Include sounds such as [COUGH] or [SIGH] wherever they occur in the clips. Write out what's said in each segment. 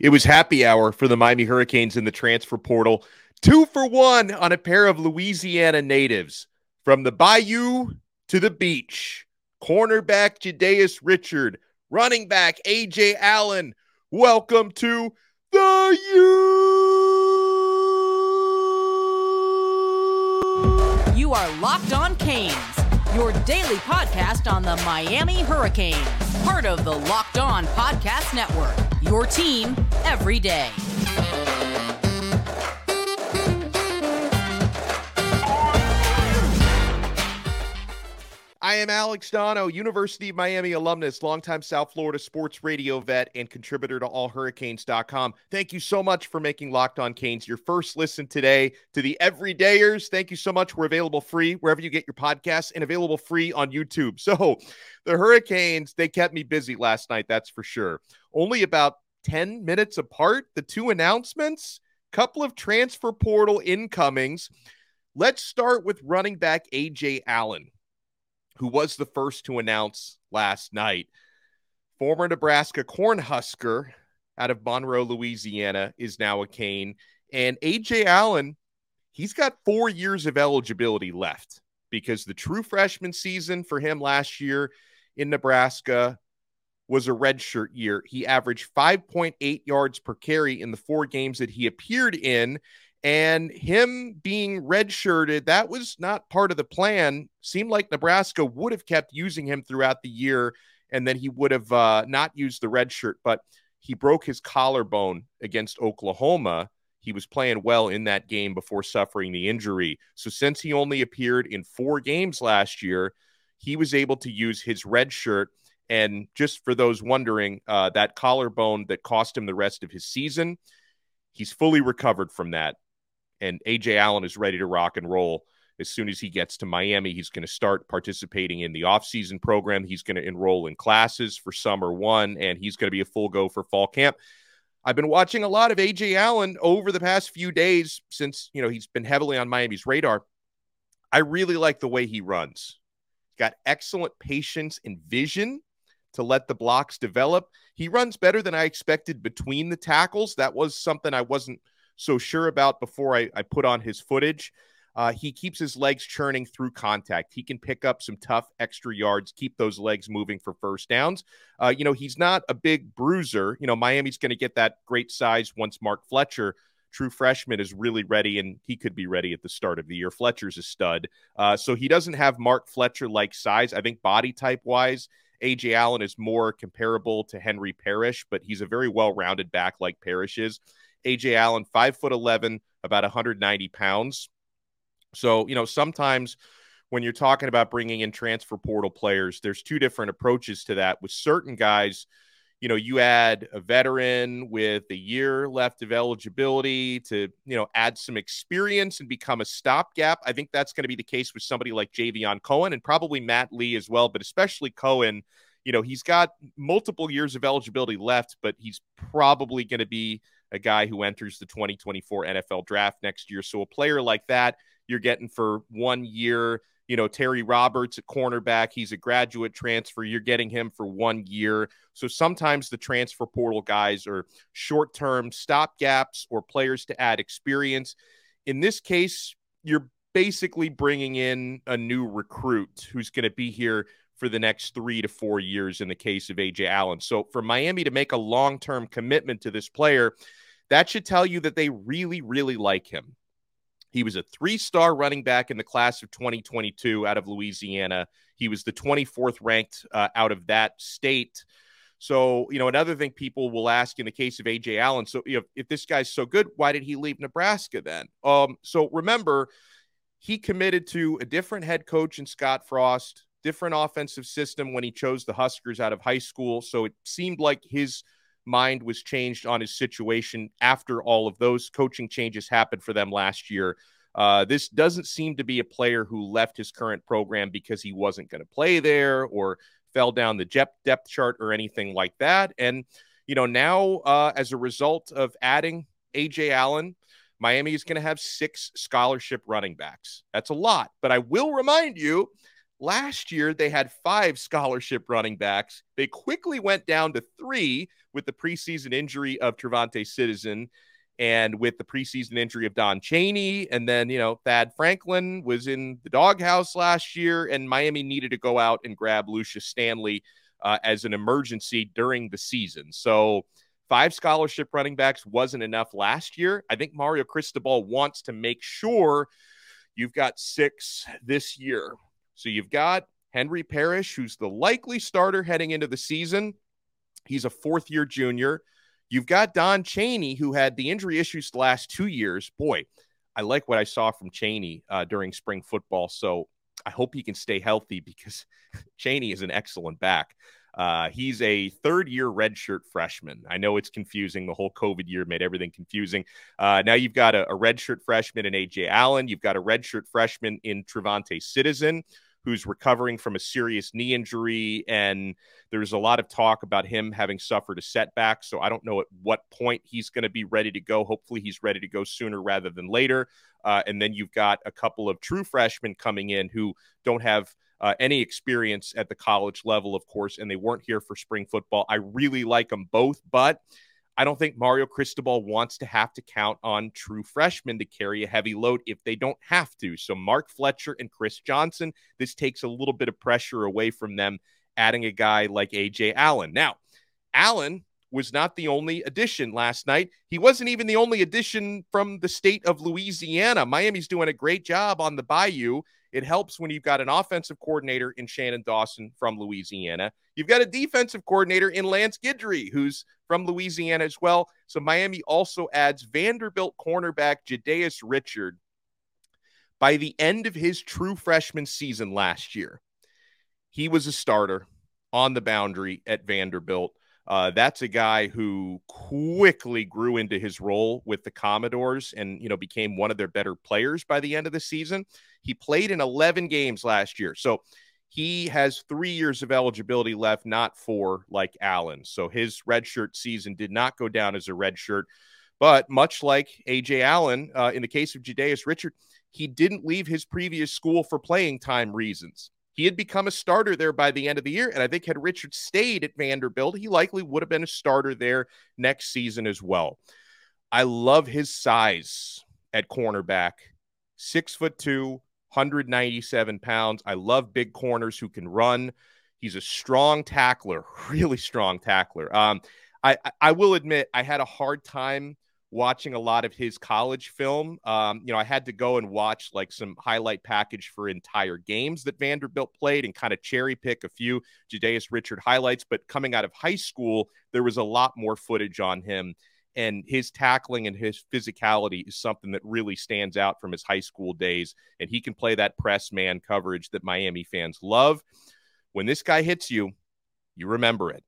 It was happy hour for the Miami Hurricanes in the transfer portal. Two for one on a pair of Louisiana natives from the bayou to the beach. Cornerback Ja'dais Richard, running back Ajay Allen. Welcome to the U. You are locked on Canes, your daily podcast on the Miami Hurricanes, part of the Locked On Podcast Network. Your team every day. I am Alex Donno, University of Miami alumnus, longtime South Florida sports radio vet, and contributor to allhurricanes.com. Thank you so much for making Locked On Canes your first listen today. To the everydayers, thank you so much. We're available free wherever you get your podcasts and available free on YouTube. [LAUGHS] So, the Hurricanes, they kept me busy last night, that's for sure. Only about 10 minutes apart, the two announcements, couple of transfer portal incomings. Let's start with running back Ajay Allen who was the first to announce last night. Former Nebraska Cornhusker out of Monroe, Louisiana, is now a Cane. And Ajay Allen, he's got four years of eligibility left because the true freshman season for him last year in Nebraska was a redshirt year. He averaged 5.8 yards per carry in the four games that he appeared in. And him being redshirted, that was not part of the plan. Seemed like Nebraska would have kept using him throughout the year, and then he would have uh, not used the redshirt. But he broke his collarbone against Oklahoma. He was playing well in that game before suffering the injury. So, since he only appeared in four games last year, he was able to use his red shirt. And just for those wondering, uh, that collarbone that cost him the rest of his season, he's fully recovered from that and Ajay Allen is ready to rock and roll. As soon as he gets to Miami, he's going to start participating in the offseason program. He's going to enroll in classes for summer one, and he's going to be a full go for fall camp. I've been watching a lot of Ajay Allen over the past few days since, you know, he's been heavily on Miami's radar. I really like the way he runs. Got excellent patience and vision to let the blocks develop. He runs better than I expected between the tackles. That was something I wasn't so sure about before I, I put on his footage. Uh, he keeps his legs churning through contact. He can pick up some tough extra yards, keep those legs moving for first downs. Uh, you know, he's not a big bruiser. You know, Miami's going to get that great size once Mark Fletcher, true freshman, is really ready, and he could be ready at the start of the year. Fletcher's a stud. Uh, so he doesn't have Mark Fletcher like size. I think body type wise, Ajay Allen is more comparable to Henry Parrish, but he's a very well rounded back like Parrish is. AJ Allen, five foot 11, about 190 pounds. So, you know, sometimes when you're talking about bringing in transfer portal players, there's two different approaches to that. With certain guys, you know, you add a veteran with a year left of eligibility to, you know, add some experience and become a stopgap. I think that's going to be the case with somebody like Javion Cohen and probably Matt Lee as well, but especially Cohen. You know, he's got multiple years of eligibility left, but he's probably going to be a guy who enters the 2024 NFL draft next year. So a player like that, you're getting for one year. You know, Terry Roberts at cornerback, he's a graduate transfer. You're getting him for one year. So sometimes the transfer portal guys are short term stop gaps or players to add experience. In this case, you're basically bringing in a new recruit who's going to be here for the next three to four years in the case of Ajay Allen. So for Miami to make a long term commitment to this player, that should tell you that they really, really like him. He was a three star running back in the class of 2022 out of Louisiana. He was the 24th ranked uh, out of that state. So, you know, another thing people will ask in the case of Ajay Allen so, you know, if this guy's so good, why did he leave Nebraska then? Um, so remember, he committed to a different head coach in Scott Frost, different offensive system when he chose the Huskers out of high school. So it seemed like his mind was changed on his situation after all of those coaching changes happened for them last year. Uh, this doesn't seem to be a player who left his current program because he wasn't going to play there or fell down the depth chart or anything like that. And, you know, now uh, as a result of adding Ajay Allen, Miami is going to have six scholarship running backs. That's a lot. But I will remind you Last year, they had five scholarship running backs. They quickly went down to three with the preseason injury of Travante Citizen and with the preseason injury of Don Chaney. And then, you know, Thad Franklin was in the doghouse last year, and Miami needed to go out and grab Lucius Stanley uh, as an emergency during the season. So, five scholarship running backs wasn't enough last year. I think Mario Cristobal wants to make sure you've got six this year. So, you've got Henry Parrish, who's the likely starter heading into the season. He's a fourth year junior. You've got Don Chaney, who had the injury issues the last two years. Boy, I like what I saw from Chaney uh, during spring football. So I hope he can stay healthy because [LAUGHS] Chaney is an excellent back. Uh, he's a third year redshirt freshman. I know it's confusing. The whole COVID year made everything confusing. Uh, now you've got a, a redshirt freshman in Ajay Allen. You've got a redshirt freshman in Travante Citizen who's recovering from a serious knee injury. And there's a lot of talk about him having suffered a setback. So I don't know at what point he's going to be ready to go. Hopefully, he's ready to go sooner rather than later. Uh, and then you've got a couple of true freshmen coming in who don't have. Uh, any experience at the college level, of course, and they weren't here for spring football. I really like them both, but I don't think Mario Cristobal wants to have to count on true freshmen to carry a heavy load if they don't have to. So, Mark Fletcher and Chris Johnson, this takes a little bit of pressure away from them, adding a guy like Ajay Allen. Now, Allen was not the only addition last night. He wasn't even the only addition from the state of Louisiana. Miami's doing a great job on the Bayou. It helps when you've got an offensive coordinator in Shannon Dawson from Louisiana. You've got a defensive coordinator in Lance Guidry, who's from Louisiana as well. So Miami also adds Vanderbilt cornerback Ja'dais Richard. By the end of his true freshman season last year, he was a starter on the boundary at Vanderbilt. Uh, that's a guy who quickly grew into his role with the Commodores and you know became one of their better players by the end of the season. He played in 11 games last year, so he has three years of eligibility left, not four like Allen. So his redshirt season did not go down as a redshirt. But much like Ajay Allen, uh, in the case of Ja'dais Richard, he didn't leave his previous school for playing time reasons. He had become a starter there by the end of the year. And I think had Richard stayed at Vanderbilt, he likely would have been a starter there next season as well. I love his size at cornerback. Six foot two, 197 pounds. I love big corners who can run. He's a strong tackler, [LAUGHS] really strong tackler. Um, I, I will admit I had a hard time watching a lot of his college film. Um, you know, I had to go and watch like some highlight package for entire games that Vanderbilt played and kind of cherry pick a few Ja'dais Richard highlights. But coming out of high school, there was a lot more footage on him. And his tackling and his physicality is something that really stands out from his high school days. And he can play that press man coverage that Miami fans love. When this guy hits you, you remember it.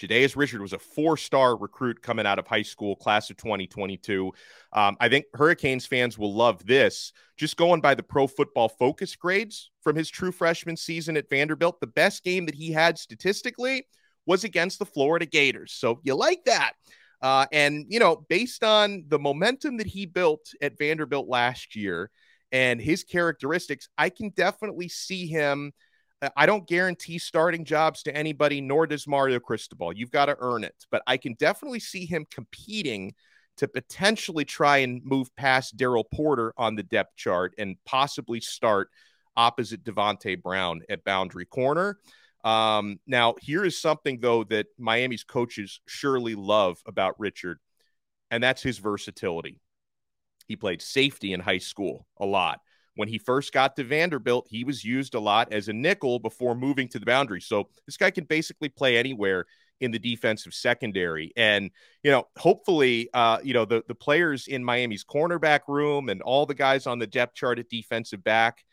Ja'dais Richard was a four star recruit coming out of high school, class of 2022. Um, I think Hurricanes fans will love this. Just going by the pro football focus grades from his true freshman season at Vanderbilt, the best game that he had statistically was against the Florida Gators. So you like that. Uh, and, you know, based on the momentum that he built at Vanderbilt last year and his characteristics, I can definitely see him I don't guarantee starting jobs to anybody, nor does Mario Cristobal. You've got to earn it. But I can definitely see him competing to potentially try and move past Daryl Porter on the depth chart and possibly start opposite Davonte Brown at boundary corner. Um, now, here is something, though, that Miami's coaches surely love about Richard, and that's his versatility. He played safety in high school a lot. When he first got to Vanderbilt, he was used a lot as a nickel before moving to the boundary. So this guy can basically play anywhere in the defensive secondary. And, you know, hopefully, uh, you know, the, the players in Miami's cornerback room and all the guys on the depth chart at defensive back,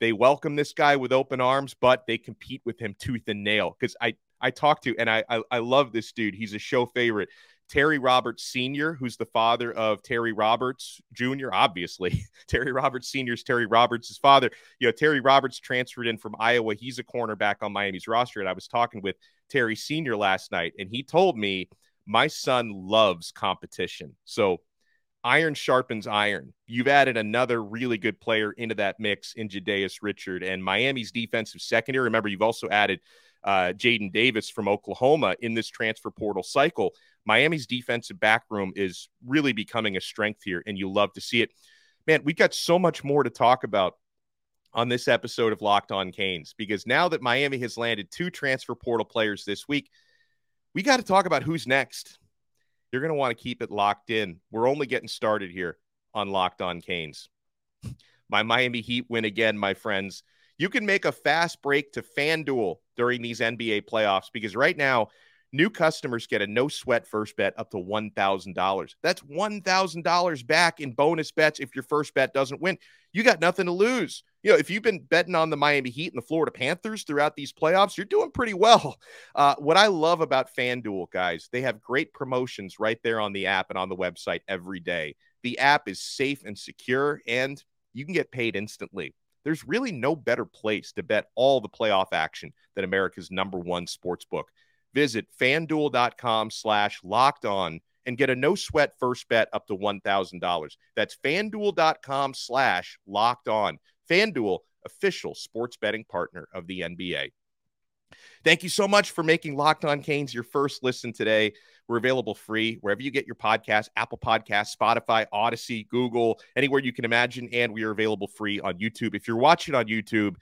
they welcome this guy with open arms, but they compete with him tooth and nail. Because I, I talked to, and I, I, I love this dude. He's a show favorite. Terry Roberts Sr., who's the father of Terry Roberts Jr., obviously. [LAUGHS] Terry Roberts Sr. is Terry Roberts' father. You know, Terry Roberts transferred in from Iowa. He's a cornerback on Miami's roster. And I was talking with Terry Sr. last night, and he told me, my son loves competition. So iron sharpens iron. You've added another really good player into that mix in Ja'dais Richard and Miami's defensive secondary. Remember, you've also added uh, Jaden Davis from Oklahoma in this transfer portal cycle. Miami's defensive back room is really becoming a strength here, and you love to see it. Man, we've got so much more to talk about on this episode of Locked On Canes because now that Miami has landed two transfer portal players this week, we got to talk about who's next. You're going to want to keep it locked in. We're only getting started here on Locked On Canes. My Miami Heat win again, my friends. You can make a fast break to FanDuel during these NBA playoffs because right now, new customers get a no sweat first bet up to $1,000. That's $1,000 back in bonus bets if your first bet doesn't win. You got nothing to lose. You know, if you've been betting on the Miami Heat and the Florida Panthers throughout these playoffs, you're doing pretty well. [LAUGHS] Uh, what I love about FanDuel, guys, they have great promotions right there on the app and on the website every day. The app is safe and secure, and you can get paid instantly. There's really no better place to bet all the playoff action than America's number one sports book. Visit fanduel.com slash locked on and get a no sweat first bet up to $1,000. That's fanduel.com slash locked on. Fanduel, official sports betting partner of the NBA. Thank you so much for making Locked On Canes your first listen today. We're available free wherever you get your podcast Apple Podcasts, Spotify, Audacy, Google, anywhere you can imagine. And we are available free on YouTube. If you're watching on YouTube,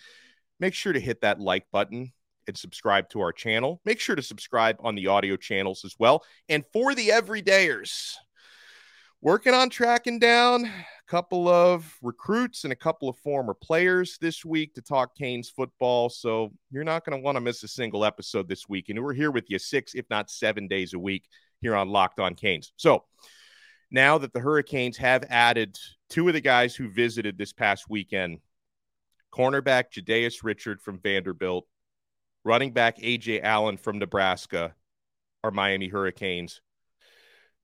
make sure to hit that like button and subscribe to our channel. Make sure to subscribe on the audio channels as well. And for the everydayers, working on tracking down a couple of recruits and a couple of former players this week to talk Canes football. So you're not going to want to miss a single episode this week. And we're here with you six, if not seven days a week here on Locked On Canes. So now that the Hurricanes have added two of the guys who visited this past weekend, cornerback Ja'dais Richard from Vanderbilt, running back Ajay Allen from Nebraska, our Miami Hurricanes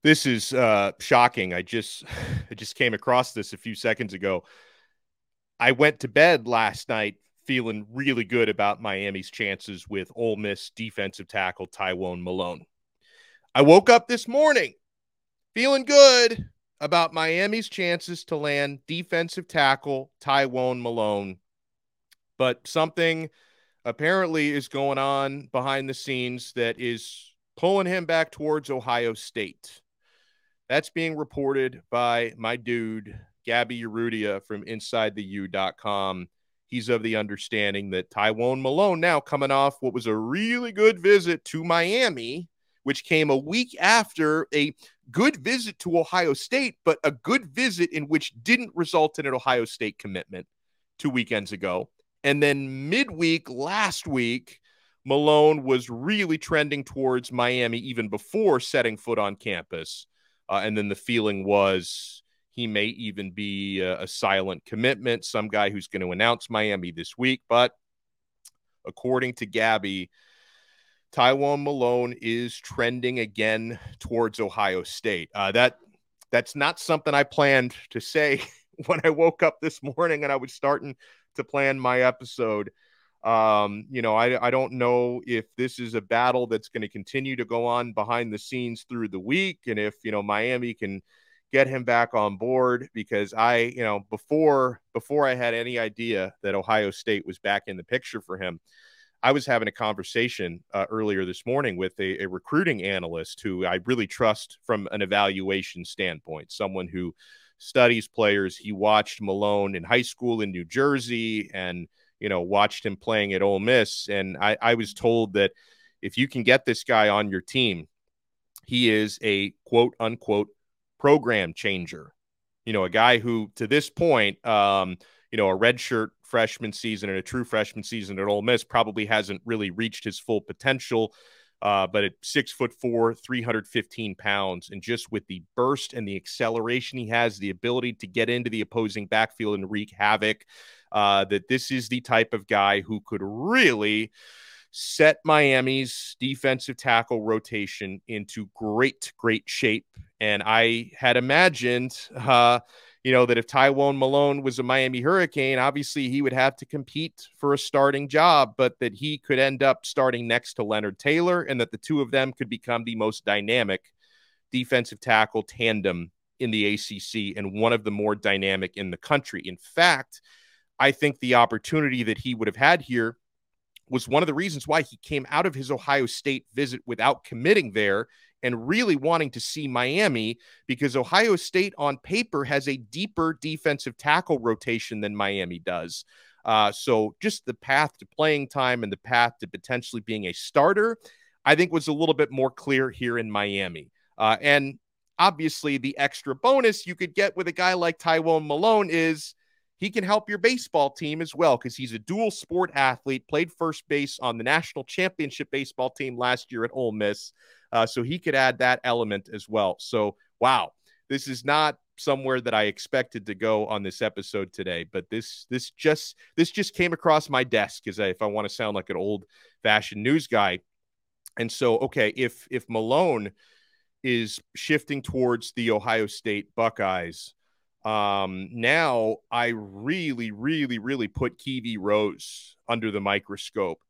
this is uh, shocking. I just [LAUGHS] I just came across this a few seconds ago. I went to bed last night feeling really good about Miami's chances with Ole Miss defensive tackle Tywone Malone. I woke up this morning feeling good about Miami's chances to land defensive tackle Tywone Malone, but something apparently is going on behind the scenes that is pulling him back towards Ohio State. That's being reported by my dude, Gaby Urrutia from InsideTheU.com. He's of the understanding that Tywone Malone, now coming off what was a really good visit to Miami, which came a week after a good visit to Ohio State, but a good visit in which didn't result in an Ohio State commitment two weekends ago. And then midweek last week, Malone was really trending towards Miami even before setting foot on campus. Uh, and then the feeling was he may even be a, a silent commitment, some guy who's going to announce Miami this week. But according to Gaby, Tywone Malone is trending again towards Ohio State. Uh, that that's not something I planned to say [LAUGHS] when I woke up this morning and I was starting to plan my episode. Um, you know, I, I don't know if this is a battle that's going to continue to go on behind the scenes through the week and if, you know, Miami can get him back on board because I, you know, before before I had any idea that Ohio State was back in the picture for him, I was having a conversation uh, earlier this morning with a, a recruiting analyst who I really trust from an evaluation standpoint, someone who studies players. He watched Malone in high school in New Jersey and you know, watched him playing at Ole Miss, and I, I was told that if you can get this guy on your team, he is a quote unquote program changer. You know, a guy who to this point, um, you know, a redshirt freshman season and a true freshman season at Ole Miss probably hasn't really reached his full potential. Uh, but at six foot four, 315 pounds, and just with the burst and the acceleration he has, the ability to get into the opposing backfield and wreak havoc, uh, that this is the type of guy who could really set Miami's defensive tackle rotation into great, great shape. And I had imagined, uh, you know, that if Tywone Malone was a Miami Hurricane, obviously he would have to compete for a starting job, but that he could end up starting next to Leonard Taylor and that the two of them could become the most dynamic defensive tackle tandem in the ACC and one of the more dynamic in the country. In fact, I think the opportunity that he would have had here was one of the reasons why he came out of his Ohio State visit without committing there and really wanting to see Miami because Ohio State on paper has a deeper defensive tackle rotation than Miami does. Uh, so just the path to playing time and the path to potentially being a starter, I think was a little bit more clear here in Miami. Uh, and obviously, the extra bonus you could get with a guy like Tywone Malone is he can help your baseball team as well because he's a dual sport athlete, played first base on the national championship baseball team last year at Ole Miss. Uh, so he could add that element as well. So, wow, this is not somewhere that I expected to go on this episode today, but this this just this just came across my desk because if I want to sound like an old fashioned news guy, and so okay, if if Malone is shifting towards the Ohio State Buckeyes, um, now I really, really, really put Keivie Rose under the microscope.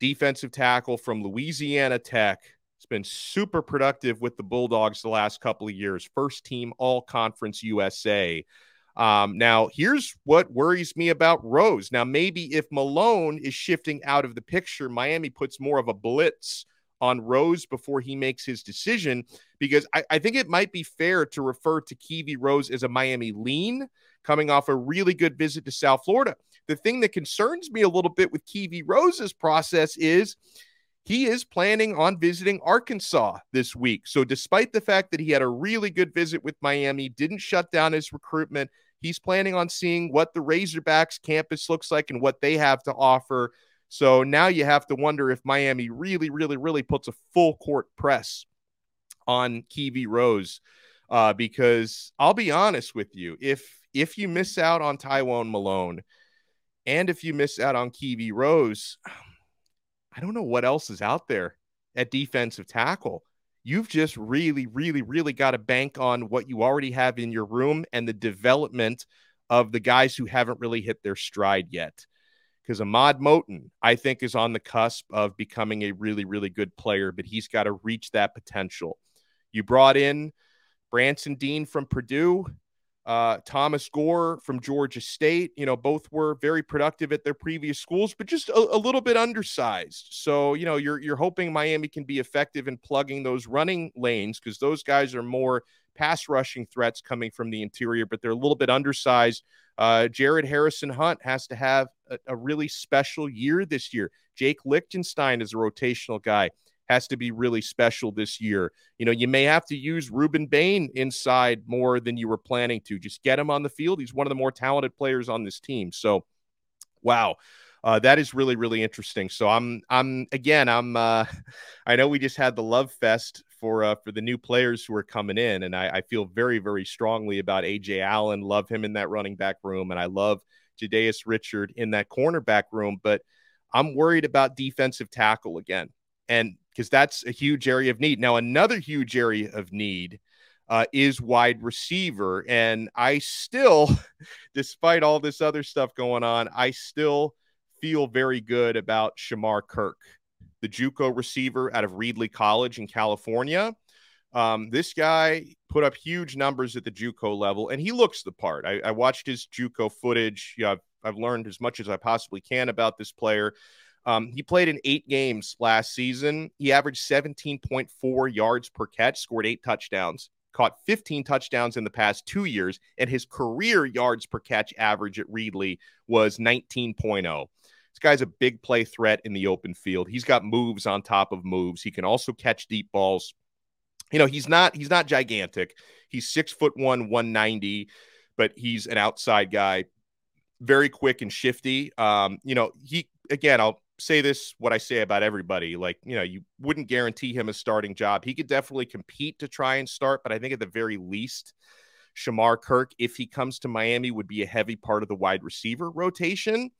Defensive tackle from Louisiana Tech has been super productive with the Bulldogs the last couple of years. First team All Conference USA. Um, now, here's what worries me about Rose. Now, maybe if Malone is shifting out of the picture, Miami puts more of a blitz on Rose before he makes his decision, because I, I think it might be fair to refer to Keivie Rose as a Miami lean coming off a really good visit to South Florida. The thing that concerns me a little bit with Keivie Rose's process is he is planning on visiting Arkansas this week. So, despite the fact that he had a really good visit with Miami, didn't shut down his recruitment, he's planning on seeing what the Razorbacks campus looks like and what they have to offer. So, now you have to wonder if Miami really, really, really puts a full court press on Keivie Rose. Uh, because I'll be honest with you, if if you miss out on Tywone Malone and if you miss out on Keivie Rose, I don't know what else is out there at defensive tackle. You've just really, really, really got to bank on what you already have in your room and the development of the guys who haven't really hit their stride yet. Because Ahmad Moten, I think, is on the cusp of becoming a really, really good player, but he's got to reach that potential. You brought in Branson Deen from Purdue. Uh, Thomas Gore from Georgia State, you know, both were very productive at their previous schools, but just a, a, little bit undersized. So, you know, you're you're hoping Miami can be effective in plugging those running lanes because those guys are more pass rushing threats coming from the interior, but they're a little bit undersized. Uh, Jared Harrison Hunt has to have a, a really special year this year. Jake Lichtenstein is a rotational guy has to be really special this year. You know, you may have to use Rueben Bain inside more than you were planning to. Just get him on the field. He's one of the more talented players on this team. So, wow. Uh, that is really really interesting. So I'm I'm again I'm uh, [LAUGHS] I know we just had the love fest for uh, for the new players who are coming in, and I, I feel very very strongly about Ajay Allen. Love him in that running back room, and I love Ja'dais Richard in that cornerback room. But I'm worried about defensive tackle again, and because that's a huge area of need. Now, another huge area of need uh, is wide receiver. And I still, [LAUGHS] despite all this other stuff going on, I still feel very good about Shemar Kirk, the Juco receiver out of Reedley College in California. Um, this guy put up huge numbers at the JUCO level, and he looks the part. I, I watched his JUCO footage. Yeah, I've, I've learned as much as I possibly can about this player. Um, he played in eight games last season. He averaged 17.4 yards per catch, scored eight touchdowns, caught 15 touchdowns in the past two years, and his career yards per catch average at Reedley was 19.0. This guy's a big play threat in the open field. He's got moves on top of moves. He can also catch deep balls. You know, he's not he's not gigantic. He's six foot one, 190, but he's an outside guy, very quick and shifty. Um, you know, he again, I'll say this what I say about everybody. Like, you know, you wouldn't guarantee him a starting job. He could definitely compete to try and start, but I think at the very least, Shemar Kirk, if he comes to Miami, would be a heavy part of the wide receiver rotation.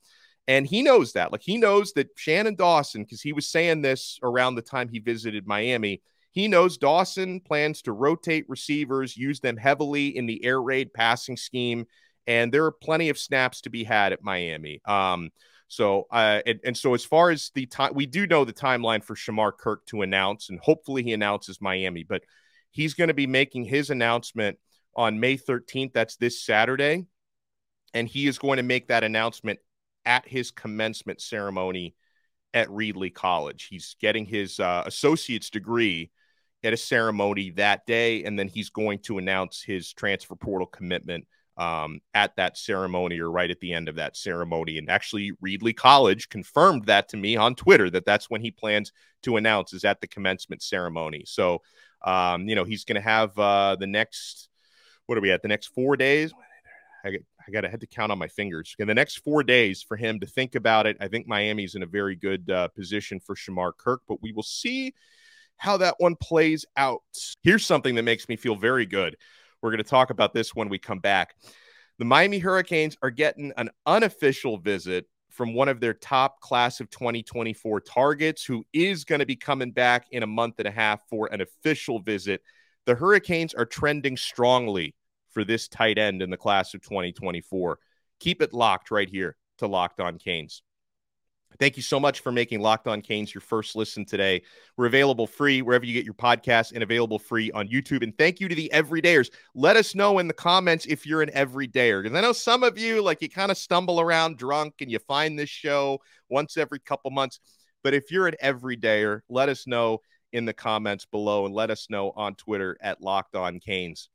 And he knows that. Like, he knows that Shannon Dawson, because he was saying this around the time he visited Miami, he knows Dawson plans to rotate receivers, use them heavily in the air raid passing scheme. And there are plenty of snaps to be had at Miami. Um, so, uh, and, and so as far as the time, we do know the timeline for Shemar Kirk to announce, and hopefully he announces Miami, but he's going to be making his announcement on May 13th. That's this Saturday. And he is going to make that announcement at his commencement ceremony at Reedley College. He's getting his uh, associate's degree at a ceremony that day, and then he's going to announce his transfer portal commitment um, at that ceremony or right at the end of that ceremony. And actually, Reedley College confirmed that to me on Twitter that that's when he plans to announce is at the commencement ceremony. So, um, you know, he's going to have uh, the next, what are we at? The next four days. I, I got to head to count on my fingers. In the next four days for him to think about it, I think Miami's in a very good uh, position for Shemar Kirk, but we will see how that one plays out. Here's something that makes me feel very good. We're going to talk about this when we come back. The Miami Hurricanes are getting an unofficial visit from one of their top class of 2024 targets, who is going to be coming back in a month and a half for an official visit. The Hurricanes are trending strongly for this tight end in the class of 2024. Keep it locked right here to Locked On Canes. Thank you so much for making Locked On Canes your first listen today. We're available free wherever you get your podcasts and available free on YouTube. And thank you to the everydayers. Let us know in the comments if you're an everydayer. Because I know some of you, like, you kind of stumble around drunk and you find this show once every couple months. But if you're an everydayer, let us know in the comments below and let us know on Twitter at Locked On Canes.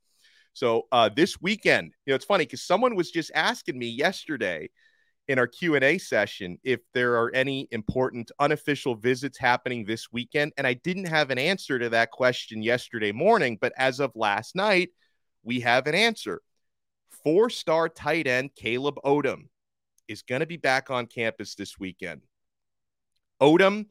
So uh, this weekend, you know, it's funny because someone was just asking me yesterday – in our Q&A session if there are any important unofficial visits happening this weekend and I didn't have an answer to that question yesterday morning but as of last night we have an answer. Four-star tight end Caleb Odom is going to be back on campus this weekend. Odom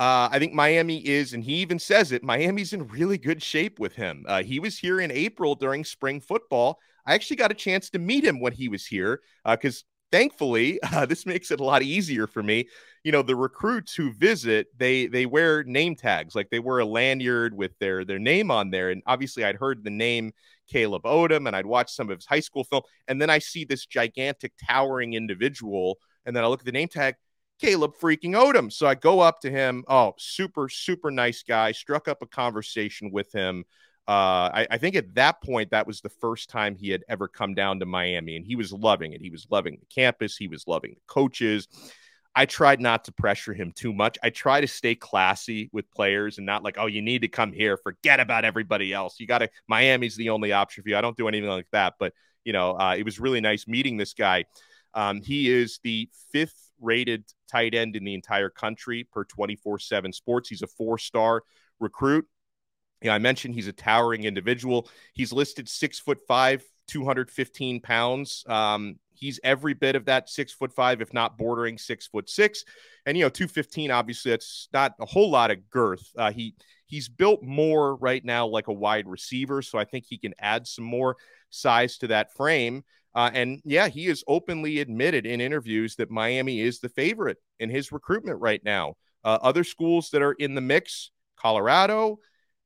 uh, I think Miami is, and he even says it, Miami's in really good shape with him. Uh, he was here in April during spring football. I actually got a chance to meet him when he was here because uh, thankfully, [LAUGHS] uh, this makes it a lot easier for me. You know, the recruits who visit, they they wear name tags, like they wear a lanyard with their their name on there. And obviously, I'd heard the name Caleb Odom, and I'd watched some of his high school film, and then I see this gigantic, towering individual, and then I look at the name tag. Caleb freaking Odom. So I go up to him. Oh, super, super nice guy. Struck up a conversation with him. Uh, I, I, think at that point, that was the first time he had ever come down to Miami, and he was loving it. He was loving the campus, he was loving the coaches. I tried not to pressure him too much. I try to stay classy with players and not like, oh, you need to come here. Forget about everybody else. You got to, Miami's the only option for you. I don't do anything like that. But, you know, uh, it was really nice meeting this guy. Um, he is the fifth rated tight end in the entire country per 24 7 sports. He's a four star recruit. Yeah, I mentioned he's a towering individual. He's listed six foot five, 215 pounds. Um, he's every bit of that six foot five, if not bordering six foot six. And you know, 215, obviously, that's not a whole lot of girth. Uh, he he's built more right now like a wide receiver, so I think he can add some more size to that frame. Uh, and yeah, he has openly admitted in interviews that Miami is the favorite in his recruitment right now. Uh, other schools that are in the mix, Colorado,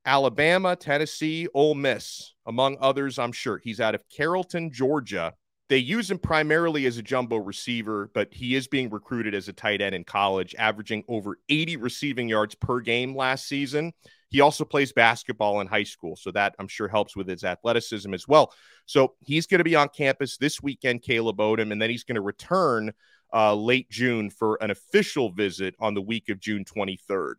Alabama, Tennessee, Ole Miss, among others, I'm sure. He's out of Carrollton, Georgia. They use him primarily as a jumbo receiver, but he is being recruited as a tight end in college, averaging over 80 receiving yards per game last season. He also plays basketball in high school, so that I'm sure helps with his athleticism as well. So he's going to be on campus this weekend, Caleb Odom, and then he's going to return uh, late June for an official visit on the week of June 23rd.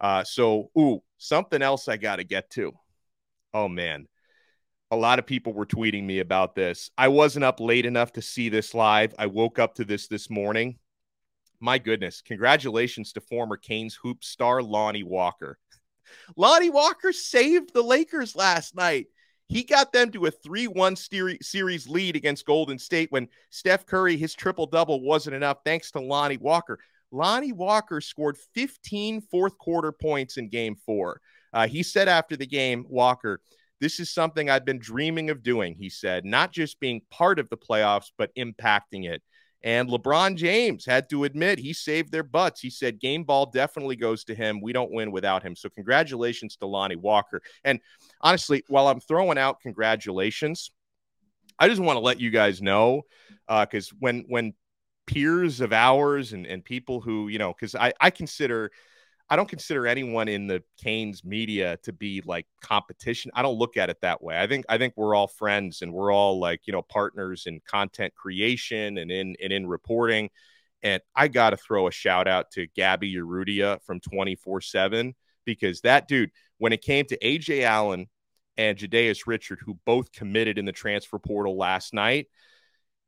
Uh, so, ooh, something else I got to get to. Oh, man. A lot of people were tweeting me about this. I wasn't up late enough to see this live. I woke up to this this morning. My goodness. Congratulations to former Canes hoop star Lonnie Walker. [LAUGHS] Lonnie Walker saved the Lakers last night. He got them to a 3 1 series lead against Golden State when Steph Curry, his triple double wasn't enough, thanks to Lonnie Walker. Lonnie Walker scored 15 fourth quarter points in game four. Uh, he said after the game, Walker, this is something I've been dreaming of doing, he said, not just being part of the playoffs, but impacting it. And LeBron James had to admit he saved their butts. He said, Game ball definitely goes to him. We don't win without him. So, congratulations to Lonnie Walker. And honestly, while I'm throwing out congratulations, I just want to let you guys know because uh, when when peers of ours and, and people who, you know, because I, I consider I don't consider anyone in the Canes media to be like competition. I don't look at it that way. I think I think we're all friends and we're all like, you know, partners in content creation and in and in reporting. And I got to throw a shout out to Gaby Urrutia from 24/7 because that dude when it came to Ajay Allen and Ja'dais Richard who both committed in the transfer portal last night,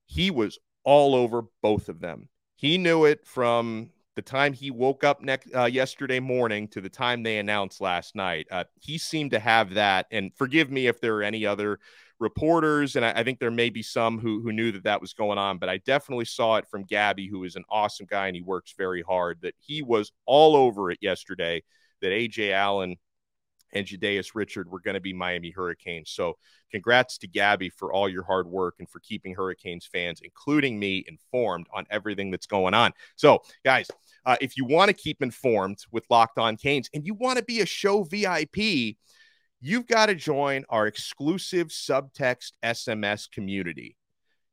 he was all over both of them. He knew it from the time he woke up next uh, yesterday morning to the time they announced last night. Uh, he seemed to have that. And forgive me if there are any other reporters, and I, I, think there may be some who who knew that that was going on, but I definitely saw it from Gaby, who is an awesome guy and he works very hard. That he was all over it yesterday. That Ajay Allen and Ja'dais Richard were going to be Miami Hurricanes. So, congrats to Gaby for all your hard work and for keeping Hurricanes fans, including me, informed on everything that's going on. So, guys, uh, if you want to keep informed with Locked On Canes and you want to be a show VIP, you've got to join our exclusive subtext SMS community.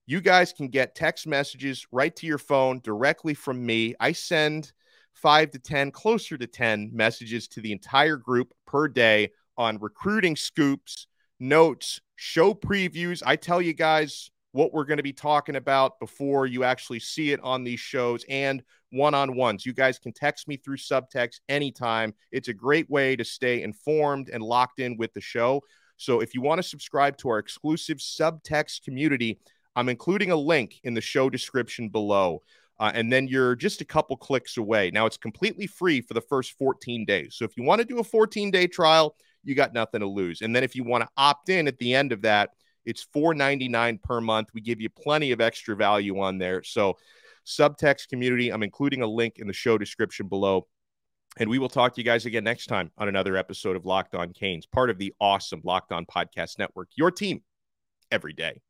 You guys can get text messages right to your phone directly from me. I send five to 10, closer to 10 messages to the entire group per day on recruiting scoops, notes, show previews. I tell you guys what we're going to be talking about before you actually see it on these shows and one on ones. You guys can text me through subtext anytime. It's a great way to stay informed and locked in with the show. So if you want to subscribe to our exclusive subtext community, I'm including a link in the show description below. Uh, and then you're just a couple clicks away. Now it's completely free for the first 14 days. So if you want to do a 14 day trial, you got nothing to lose. And then if you want to opt in at the end of that, it's $4.99 per month. We give you plenty of extra value on there. So subtext community, I'm including a link in the show description below. And we will talk to you guys again next time on another episode of Locked On Canes, part of the awesome Locked On Podcast Network, your team every day.